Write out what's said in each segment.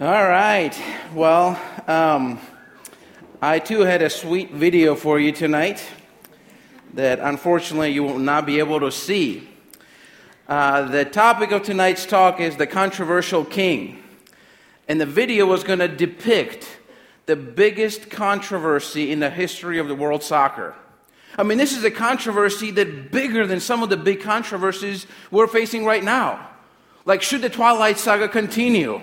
All right. Well, um, I too had a sweet video for you tonight that unfortunately you will not be able to see. Uh, the topic of tonight's talk is the controversial king. And the video was going to depict the biggest controversy in the history of the world soccer. I mean, this is a controversy that bigger than some of the big controversies we're facing right now. Like, should the Twilight Saga continue?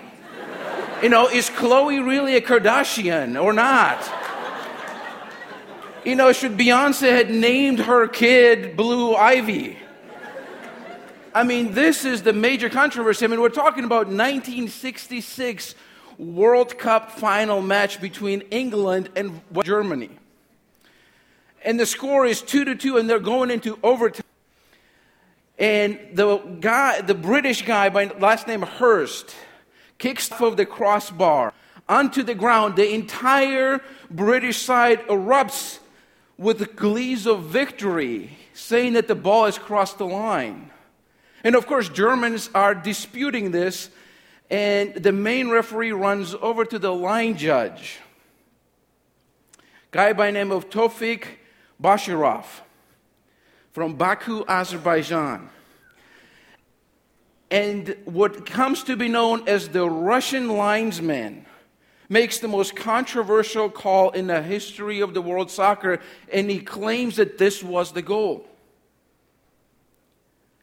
You know, is Khloe really a Kardashian or not? You know, should Beyonce had named her kid Blue Ivy? I mean, this is the major controversy. I mean, we're talking about 1966 World Cup final match between England and Germany. And the score is 2 to 2 and they're going into overtime. And the guy, the British guy by last name Hurst, kicks off the crossbar onto the ground. The entire British side erupts with glees of victory, saying that the ball has crossed the line. And of course, Germans are disputing this, and the main referee runs over to the line judge, guy by name of Tofik Bashirov from Baku, Azerbaijan. And what comes to be known as the Russian linesman makes the most controversial call in the history of the world soccer, and he claims that this was the goal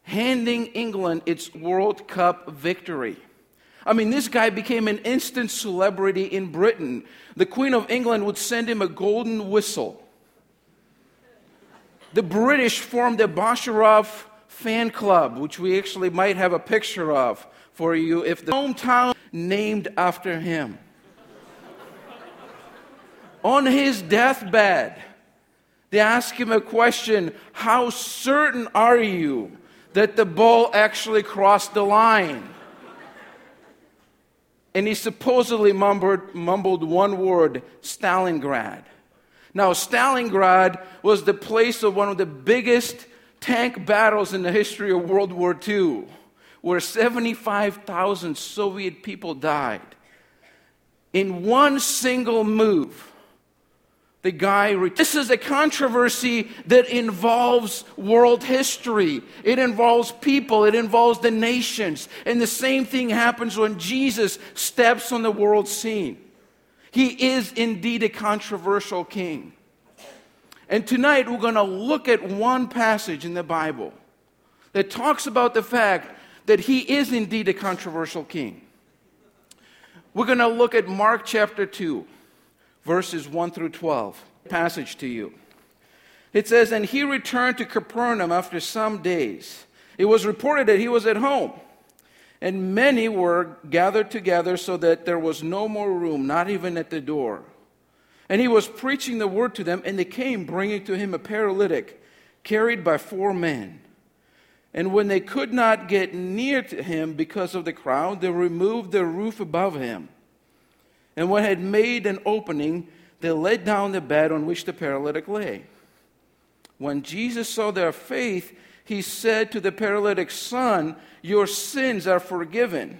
handing England its World Cup victory. I mean, this guy became an instant celebrity in Britain. The Queen of England would send him a golden whistle. The British formed a Bashirov fan club, which we actually might have a picture of for you if the hometown named after him. On his deathbed, they ask him a question How certain are you that the ball actually crossed the line? And he supposedly mumbled, mumbled one word Stalingrad. Now, Stalingrad was the place of one of the biggest tank battles in the history of World War II, where 75,000 Soviet people died. In one single move, the guy. This is a controversy that involves world history. It involves people. It involves the nations. And the same thing happens when Jesus steps on the world scene. He is indeed a controversial king. And tonight we're going to look at one passage in the Bible that talks about the fact that he is indeed a controversial king. We're going to look at Mark chapter 2, verses 1 through 12. Passage to you. It says, And he returned to Capernaum after some days. It was reported that he was at home, and many were gathered together so that there was no more room, not even at the door. And he was preaching the word to them, and they came bringing to him a paralytic carried by four men. And when they could not get near to him because of the crowd, they removed the roof above him. And when had made an opening, they let down the bed on which the paralytic lay. When Jesus saw their faith, he said to the paralytic, Son, your sins are forgiven.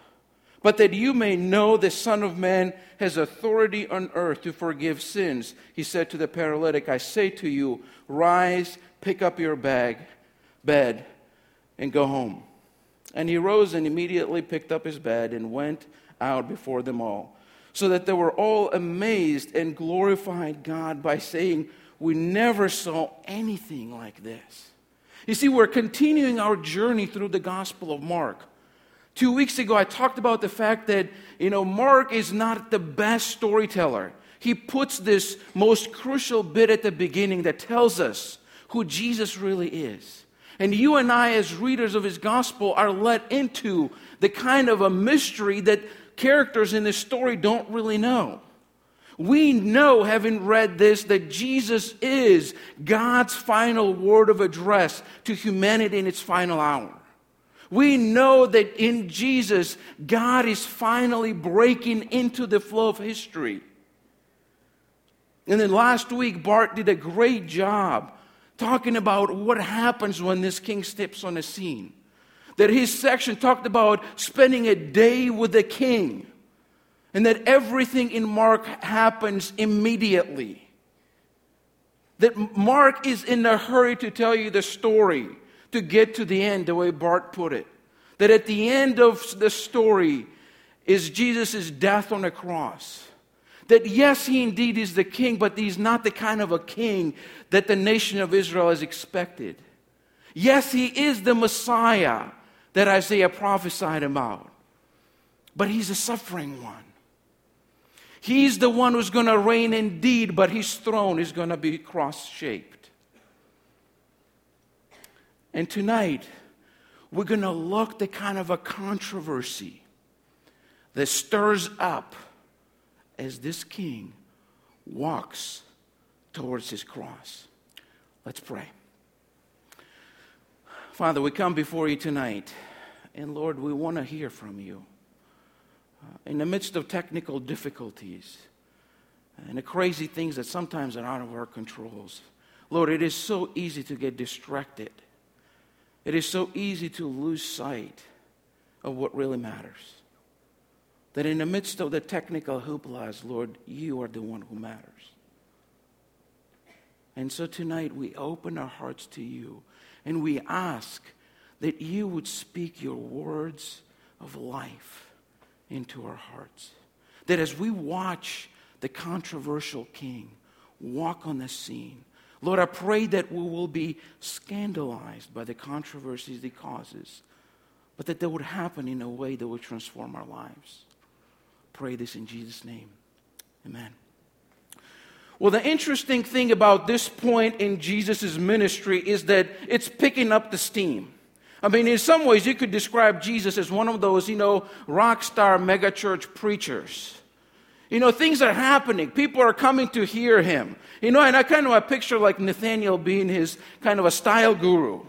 But that you may know the Son of Man has authority on earth to forgive sins. He said to the paralytic, I say to you, rise, pick up your bag, bed, and go home. And he rose and immediately picked up his bed and went out before them all, so that they were all amazed and glorified God by saying, We never saw anything like this. You see, we're continuing our journey through the Gospel of Mark. Two weeks ago, I talked about the fact that, you know, Mark is not the best storyteller. He puts this most crucial bit at the beginning that tells us who Jesus really is. And you and I, as readers of his gospel, are let into the kind of a mystery that characters in this story don't really know. We know, having read this, that Jesus is God's final word of address to humanity in its final hour. We know that in Jesus, God is finally breaking into the flow of history. And then last week, Bart did a great job talking about what happens when this king steps on the scene. That his section talked about spending a day with the king, and that everything in Mark happens immediately. That Mark is in a hurry to tell you the story to get to the end, the way Bart put it. That at the end of the story is Jesus' death on the cross. That yes, he indeed is the king, but he's not the kind of a king that the nation of Israel has expected. Yes, he is the Messiah that Isaiah prophesied about, but he's a suffering one. He's the one who's going to reign indeed, but his throne is going to be cross shaped. And tonight, we're going to look the kind of a controversy that stirs up as this king walks towards his cross. Let's pray. Father, we come before you tonight, and Lord, we want to hear from you. Uh, in the midst of technical difficulties and the crazy things that sometimes are out of our controls, Lord, it is so easy to get distracted. It is so easy to lose sight of what really matters. That in the midst of the technical hooplas, Lord, you are the one who matters. And so tonight we open our hearts to you and we ask that you would speak your words of life into our hearts. That as we watch the controversial king walk on the scene, Lord, I pray that we will be scandalized by the controversies he causes, but that they would happen in a way that would transform our lives. Pray this in Jesus' name. Amen. Well, the interesting thing about this point in Jesus' ministry is that it's picking up the steam. I mean, in some ways, you could describe Jesus as one of those, you know, rock star megachurch preachers. You know, things are happening. People are coming to hear him. You know, and I kind of I picture like Nathaniel being his kind of a style guru.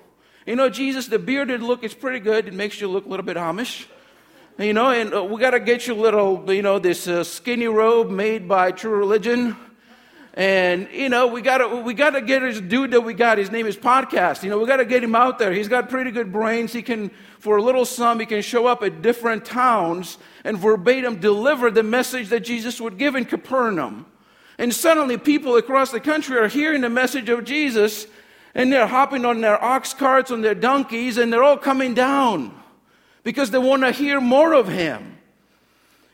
You know, Jesus, the bearded look is pretty good. It makes you look a little bit Amish. You know, and uh, we got to get you a little, you know, this uh, skinny robe made by True Religion. And, you know, we got to we gotta get his dude that we got. His name is Podcast. You know, we got to get him out there. He's got pretty good brains. He can, for a little sum, he can show up at different towns and verbatim deliver the message that Jesus would give in Capernaum. And suddenly, people across the country are hearing the message of Jesus and they're hopping on their ox carts, on their donkeys, and they're all coming down because they want to hear more of him.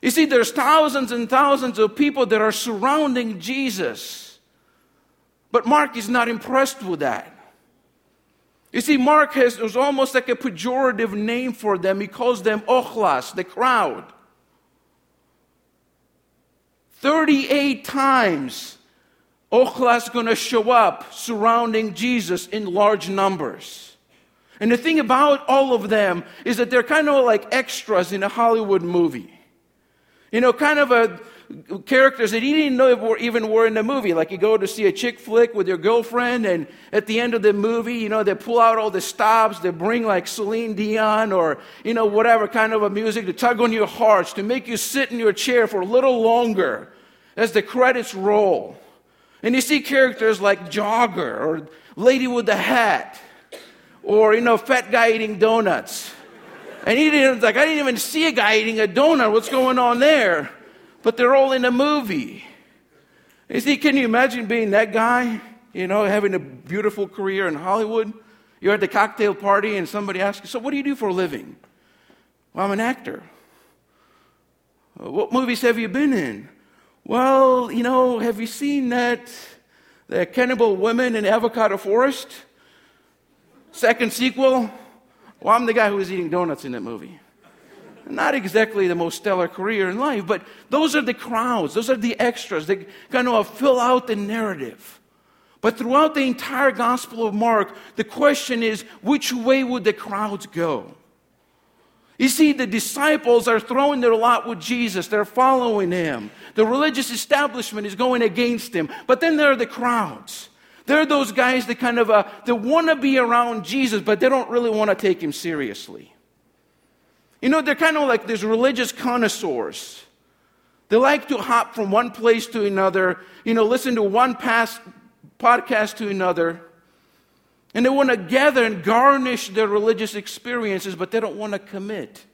You see, there's thousands and thousands of people that are surrounding Jesus. But Mark is not impressed with that. You see, Mark has it was almost like a pejorative name for them. He calls them ochlas, the crowd. 38 times ochlas going to show up surrounding Jesus in large numbers. And the thing about all of them is that they're kind of like extras in a Hollywood movie. You know, kind of a characters that you didn't know were, even were in the movie. Like you go to see a chick flick with your girlfriend, and at the end of the movie, you know, they pull out all the stops, they bring like Celine Dion or, you know, whatever kind of a music to tug on your hearts, to make you sit in your chair for a little longer as the credits roll. And you see characters like Jogger or Lady with the Hat or, you know, fat guy eating donuts. And he didn't, like, I didn't even see a guy eating a donut. What's going on there? But they're all in a movie. You see, can you imagine being that guy, you know, having a beautiful career in Hollywood? You're at the cocktail party and somebody asks you, So, what do you do for a living? Well, I'm an actor. What movies have you been in? Well, you know, have you seen that the Cannibal Women in Avocado Forest? Second sequel? Well, I'm the guy who was eating donuts in that movie. Not exactly the most stellar career in life, but those are the crowds, those are the extras that kind of fill out the narrative. But throughout the entire Gospel of Mark, the question is which way would the crowds go? You see, the disciples are throwing their lot with Jesus. They're following him. The religious establishment is going against him. But then there are the crowds. There are those guys that kind of uh, they want to be around Jesus, but they don't really want to take him seriously. You know, they're kind of like these religious connoisseurs. They like to hop from one place to another, you know, listen to one past podcast to another. And they want to gather and garnish their religious experiences, but they don't want to commit.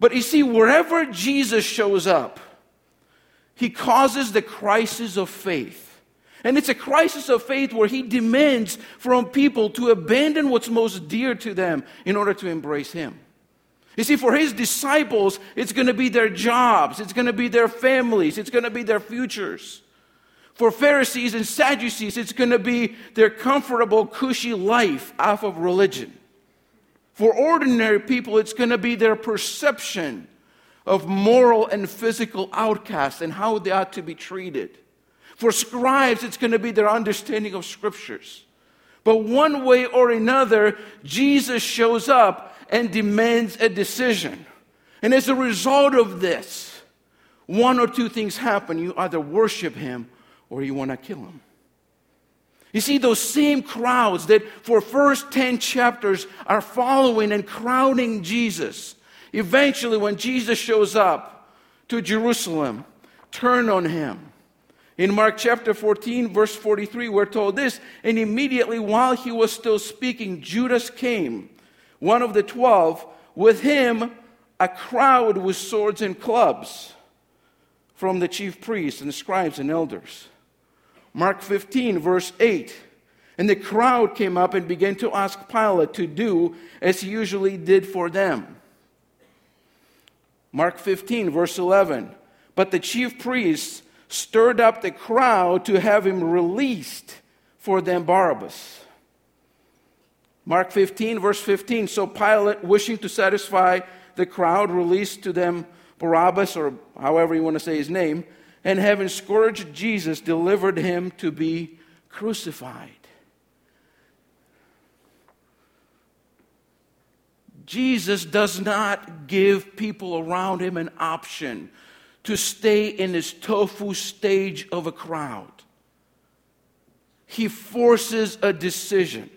But you see, wherever Jesus shows up, he causes the crisis of faith. And it's a crisis of faith where he demands from people to abandon what's most dear to them in order to embrace him. You see, for his disciples, it's going to be their jobs, it's going to be their families, it's going to be their futures. For Pharisees and Sadducees, it's going to be their comfortable, cushy life off of religion. For ordinary people, it's going to be their perception of moral and physical outcasts and how they ought to be treated. For scribes, it's going to be their understanding of scriptures. But one way or another, Jesus shows up and demands a decision. And as a result of this, one or two things happen. You either worship him or you want to kill him. You see, those same crowds that for first 10 chapters are following and crowding Jesus, eventually, when Jesus shows up to Jerusalem, turn on him. In Mark chapter 14, verse 43, we're told this And immediately while he was still speaking, Judas came, one of the twelve, with him a crowd with swords and clubs from the chief priests and the scribes and elders. Mark 15, verse 8. And the crowd came up and began to ask Pilate to do as he usually did for them. Mark 15, verse 11. But the chief priests stirred up the crowd to have him released for them Barabbas. Mark 15, verse 15. So Pilate, wishing to satisfy the crowd, released to them Barabbas, or however you want to say his name, and having scourged Jesus, delivered him to be crucified. Jesus does not give people around him an option to stay in this tofu stage of a crowd. He forces a decision.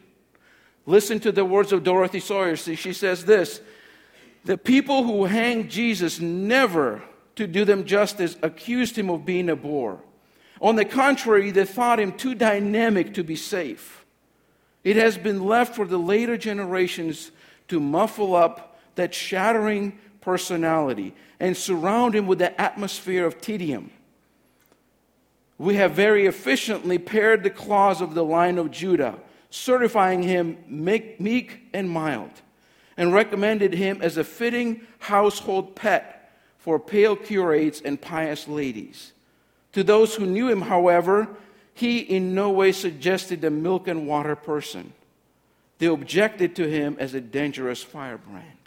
Listen to the words of Dorothy Sayers. She says this The people who hanged Jesus never to do them justice, accused him of being a bore. On the contrary, they thought him too dynamic to be safe. It has been left for the later generations to muffle up that shattering personality and surround him with the atmosphere of tedium. We have very efficiently pared the claws of the Lion of Judah, certifying him meek and mild, and recommended him as a fitting household pet for pale curates and pious ladies. To those who knew him, however, he in no way suggested a milk and water person. They objected to him as a dangerous firebrand.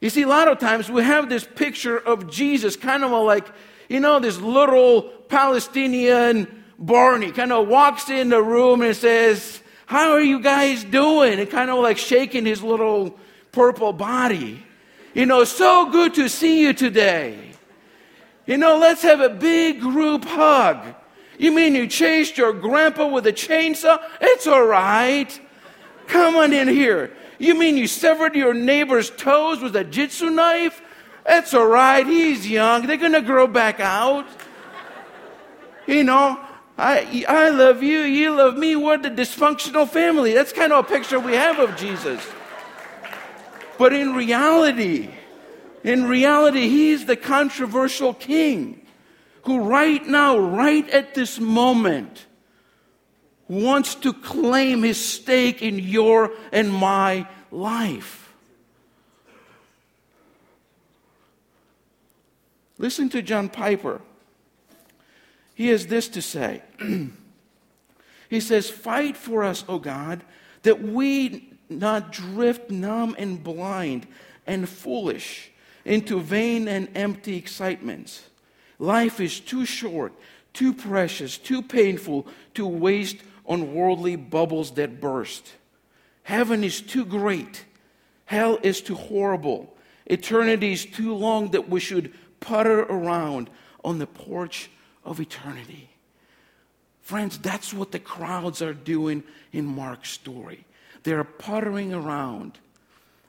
You see, a lot of times we have this picture of Jesus kind of like, you know, this little Palestinian Barney kind of walks in the room and says, How are you guys doing? And kind of like shaking his little purple body. You know, so good to see you today. You know, let's have a big group hug. You mean you chased your grandpa with a chainsaw? It's all right. Come on in here. You mean you severed your neighbor's toes with a Ginsu knife? That's all right. He's young. They're going to grow back out. You know, I, I love you. You love me. We're the dysfunctional family. That's kind of a picture we have of Jesus. But in reality, in reality, he's the controversial king who, right now, right at this moment, wants to claim his stake in your and my life. Listen to John Piper. He has this to say. he says, Fight for us, O God, that we not drift numb and blind and foolish into vain and empty excitements. Life is too short, too precious, too painful to waste on worldly bubbles that burst. Heaven is too great. Hell is too horrible. Eternity is too long that we should putter around on the porch of eternity. Friends, that's what the crowds are doing in Mark's story. They're puttering around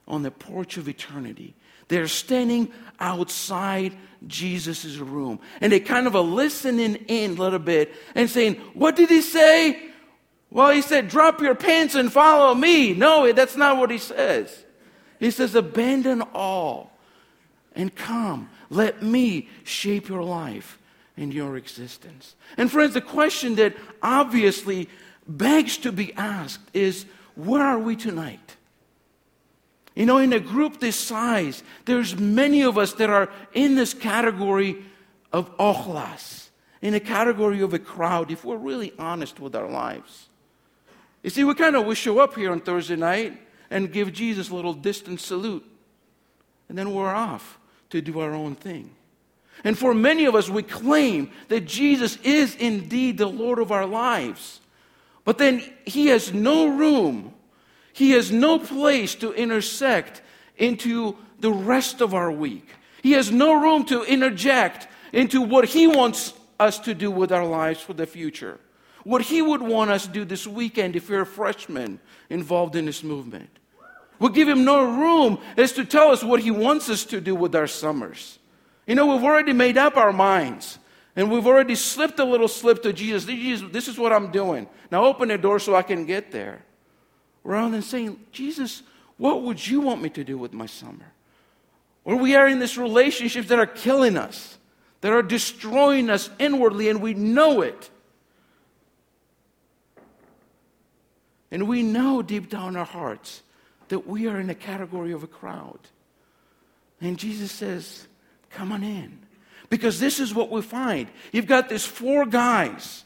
on the porch of eternity. They're standing outside Jesus' room. And they kind of are listening in a little bit and saying, What did he say? Well, he said, Drop your pants and follow me. No, that's not what he says. He says, Abandon all and come. Let me shape your life and your existence. And, friends, the question that obviously begs to be asked is where are we tonight? You know, in a group this size, there's many of us that are in this category of ochlas, in a category of a crowd, if we're really honest with our lives. You see, we kind of we show up here on Thursday night and give Jesus a little distant salute, and then we're off to do our own thing. And for many of us, we claim that Jesus is indeed the Lord of our lives. But then he has no room he has no place to intersect into the rest of our week. He has no room to interject into what He wants us to do with our lives for the future. What He would want us to do this weekend if you're a freshman involved in this movement. We'll give Him no room as to tell us what He wants us to do with our summers. You know, we've already made up our minds. And we've already slipped a little slip to Jesus. Jesus, this is what I'm doing. Now open the door so I can get there rather than saying, Jesus, what would you want me to do with my summer? Or we are in these relationships that are killing us, that are destroying us inwardly, and we know it. And we know deep down our hearts that we are in a category of a crowd. And Jesus says, Come on in. Because this is what we find. You've got these four guys,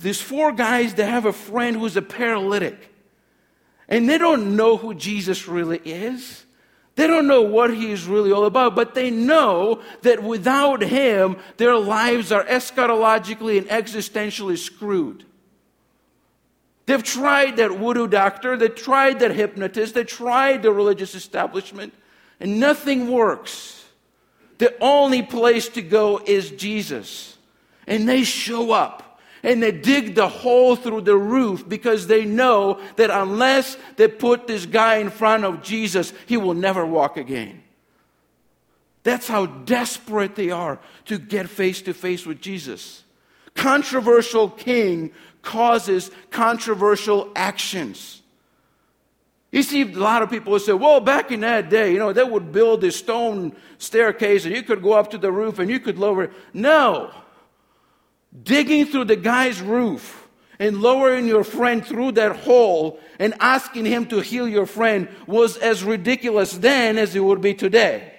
these four guys that have a friend who's a paralytic. And they don't know who Jesus really is. They don't know what he is really all about, but they know that without him, their lives are eschatologically and existentially screwed. They've tried that voodoo doctor, they tried that hypnotist, they tried the religious establishment, and nothing works. The only place to go is Jesus. And they show up and they dig the hole through the roof because they know that unless they put this guy in front of Jesus, he will never walk again. That's how desperate they are to get face to face with Jesus. Controversial king causes controversial actions. You see, a lot of people say, well, back in that day, you know, they would build this stone staircase and you could go up to the roof and you could lower it. No digging through the guy's roof and lowering your friend through that hole and asking him to heal your friend was as ridiculous then as it would be today.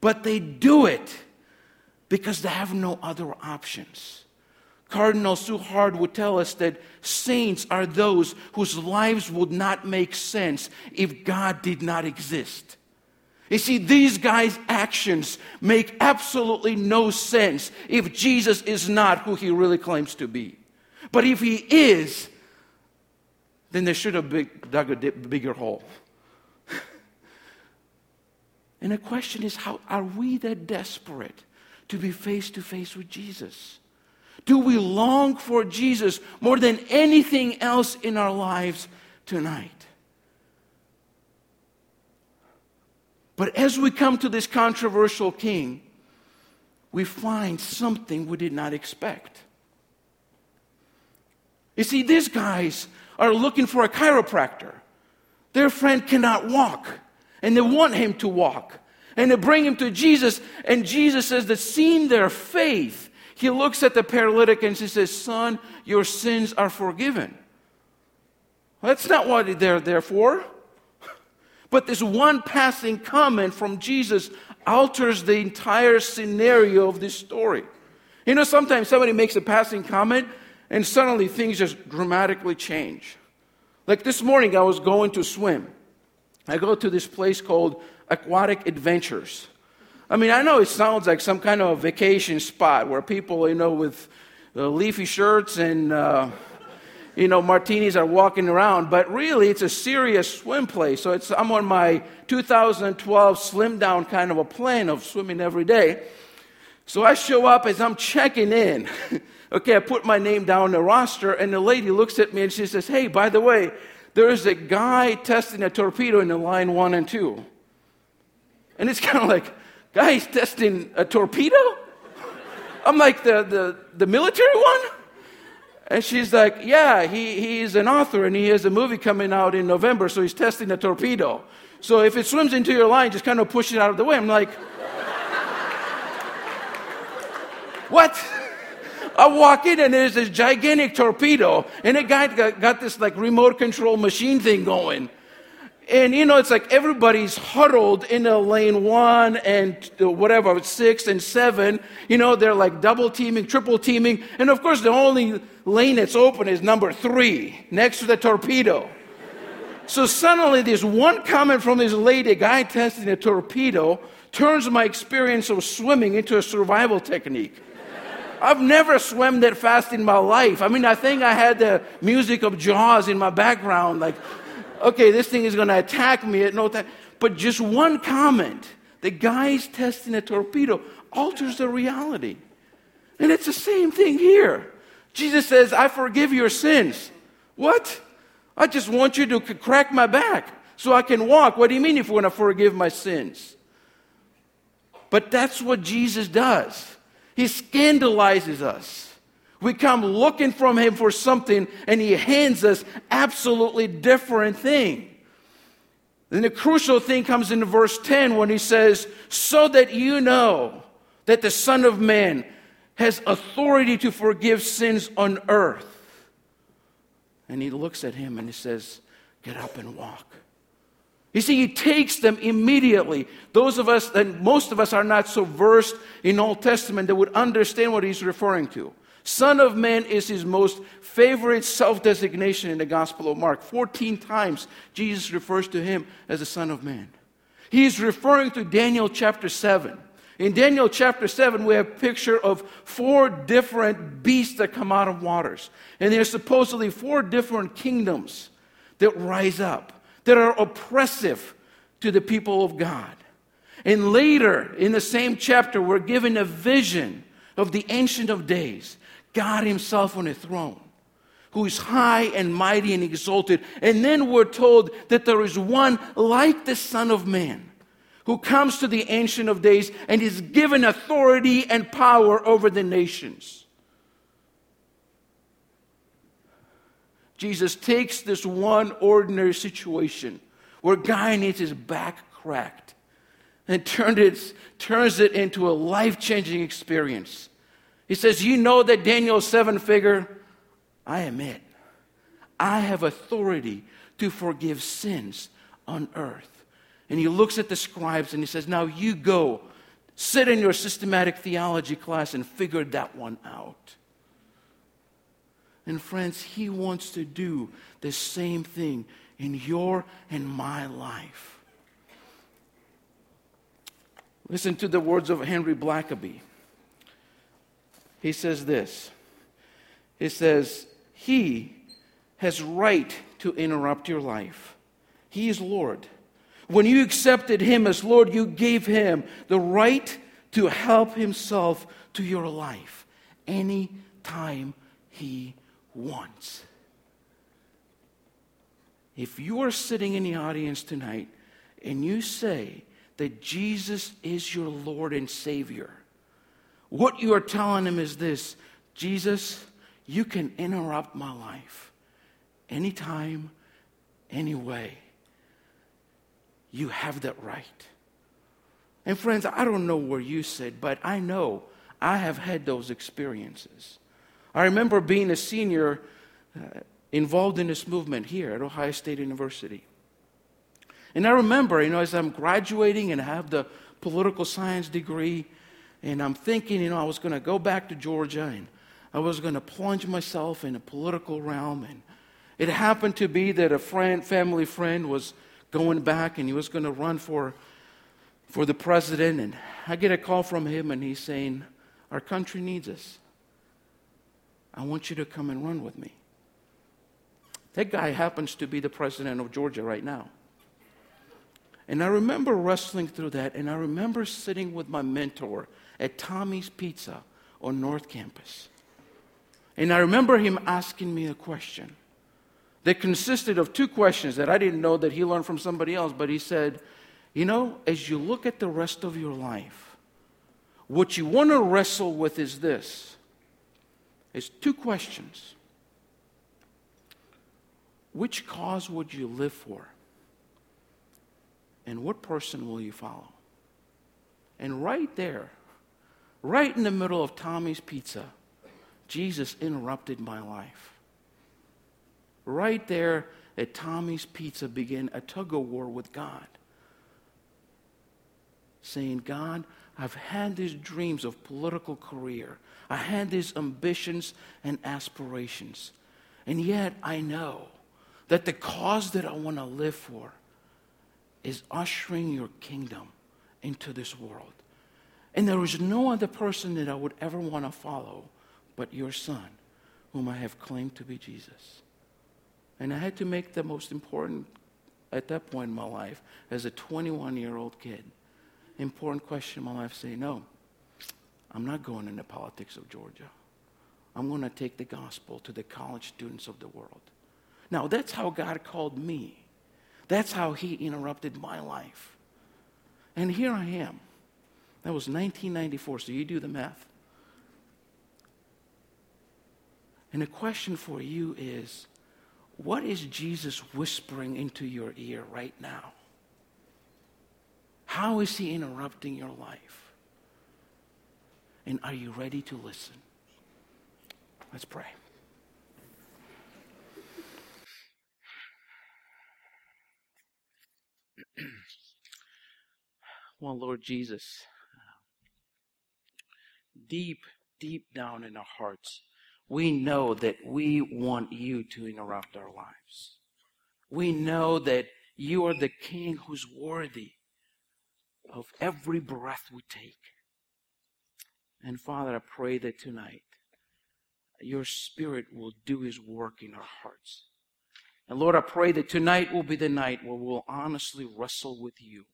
But they do it because they have no other options. Cardinal Suhard would tell us that saints are those whose lives would not make sense if God did not exist. You see, these guys' actions make absolutely no sense if Jesus is not who he really claims to be. But if he is, then they should have dug a bigger hole. and the question is how are we that desperate to be face to face with Jesus? Do we long for Jesus more than anything else in our lives tonight? But as we come to this controversial king, we find something we did not expect. You see, these guys are looking for a chiropractor. Their friend cannot walk, and they want him to walk. And they bring him to Jesus, and Jesus says that seeing their faith, he looks at the paralytic and says, Son, your sins are forgiven. That's not what they're there for. But this one passing comment from Jesus alters the entire scenario of this story. You know, sometimes somebody makes a passing comment and suddenly things just dramatically change. Like this morning, I was going to swim. I go to this place called Aquatic Adventures. I mean, I know it sounds like some kind of a vacation spot where people, you know, with uh, leafy shirts and, uh, you know, martinis are walking around, but really it's a serious swim place. So it's, I'm on my 2012 slim down kind of a plan of swimming every day. So I show up as I'm checking in. okay, I put my name down the roster, and the lady looks at me and she says, Hey, by the way, there is a guy testing a torpedo in the line one and two. And it's kind of like, guys testing a torpedo? I'm like, the, the, the military one? And she's like, Yeah, he, he's an author and he has a movie coming out in November, so he's testing a torpedo. So if it swims into your line, just kind of push it out of the way. I'm like, What? I walk in and there's this gigantic torpedo, and a guy got, got this like remote control machine thing going. And you know, it's like everybody's huddled in a lane one and whatever, six and seven. You know, they're like double teaming, triple teaming. And of course, the only lane that's open is number three, next to the torpedo. so suddenly, this one comment from this lady, guy testing a torpedo, turns my experience of swimming into a survival technique. I've never swam that fast in my life. I mean, I think I had the music of Jaws in my background, like okay, this thing is going to attack me at no time. But just one comment, the guy's testing a torpedo, alters the reality. And it's the same thing here. Jesus says, I forgive your sins. What? I just want you to crack my back so I can walk. What do you mean if you want to forgive my sins? But that's what Jesus does. He scandalizes us. We come looking from him for something, and he hands us absolutely different thing. Then the crucial thing comes in verse 10 when he says, So that you know that the Son of Man has authority to forgive sins on earth. And he looks at him and he says, Get up and walk. You see, he takes them immediately. Those of us, and most of us are not so versed in Old Testament that would understand what he's referring to. Son of Man is his most favorite self designation in the Gospel of Mark. 14 times Jesus refers to him as the Son of Man. He is referring to Daniel chapter 7. In Daniel chapter 7, we have a picture of four different beasts that come out of waters. And there's supposedly four different kingdoms that rise up, that are oppressive to the people of God. And later in the same chapter, we're given a vision of the Ancient of Days God Himself on a throne, who is high and mighty and exalted. And then we're told that there is one like the Son of Man who comes to the Ancient of Days and is given authority and power over the nations. Jesus takes this one ordinary situation where guy needs his back cracked and turned it, turns it into a life changing experience. He says, You know that Daniel 7 figure? I am it. I have authority to forgive sins on earth. And he looks at the scribes and he says, Now you go, sit in your systematic theology class and figure that one out. And friends, he wants to do the same thing in your and my life. Listen to the words of Henry Blackaby he says this. He says, He has right to interrupt your life. He is Lord. When you accepted Him as Lord, you gave Him the right to help Himself to your life any time He wants. If you are sitting in the audience tonight and you say that Jesus is your Lord and Savior, what you are telling him is this Jesus, you can interrupt my life anytime, anyway. You have that right. And friends, I don't know where you sit, but I know I have had those experiences. I remember being a senior uh, involved in this movement here at Ohio State University. And I remember, you know, as I'm graduating and have the political science degree, and I'm thinking, you know, I was going to go back to Georgia and I was going to plunge myself in a political realm. And it happened to be that a friend, family friend, was going back and he was going to run for, for the president. And I get a call from him and he's saying, Our country needs us. I want you to come and run with me. That guy happens to be the president of Georgia right now. And I remember wrestling through that, and I remember sitting with my mentor at Tommy's Pizza on North Campus. And I remember him asking me a question that consisted of two questions that I didn't know that he learned from somebody else, but he said, You know, as you look at the rest of your life, what you want to wrestle with is this. It's two questions. Which cause would you live for? And what person will you follow? And right there, right in the middle of Tommy's Pizza, Jesus interrupted my life. Right there at Tommy's Pizza began a tug of war with God. Saying, God, I've had these dreams of political career. I had these ambitions and aspirations. And yet I know that the cause that I want to live for is ushering your kingdom into this world. And there was no other person that I would ever want to follow but your son, whom I have claimed to be Jesus. And I had to make the most important, at that point in my life, as a 21 year old kid, important question in my life say, no, I'm not going into politics of Georgia. I'm going to take the gospel to the college students of the world. Now, that's how God called me. That's how He interrupted my life. And here I am. That was 1994, so you do the math. And the question for you is what is Jesus whispering into your ear right now? How is He interrupting your life? And are you ready to listen? Let's pray. well, Lord Jesus, deep, deep down in our hearts, we know that we want you to interrupt our lives. We know that you are the King who's worthy of every breath we take. And Father, I pray that tonight your Spirit will do His work in our hearts. And Lord, I pray that tonight will be the night where we'll honestly wrestle with you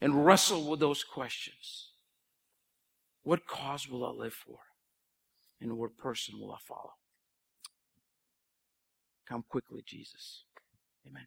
and wrestle with those questions. What cause will I live for? And what person will I follow? Come quickly, Jesus. Amen.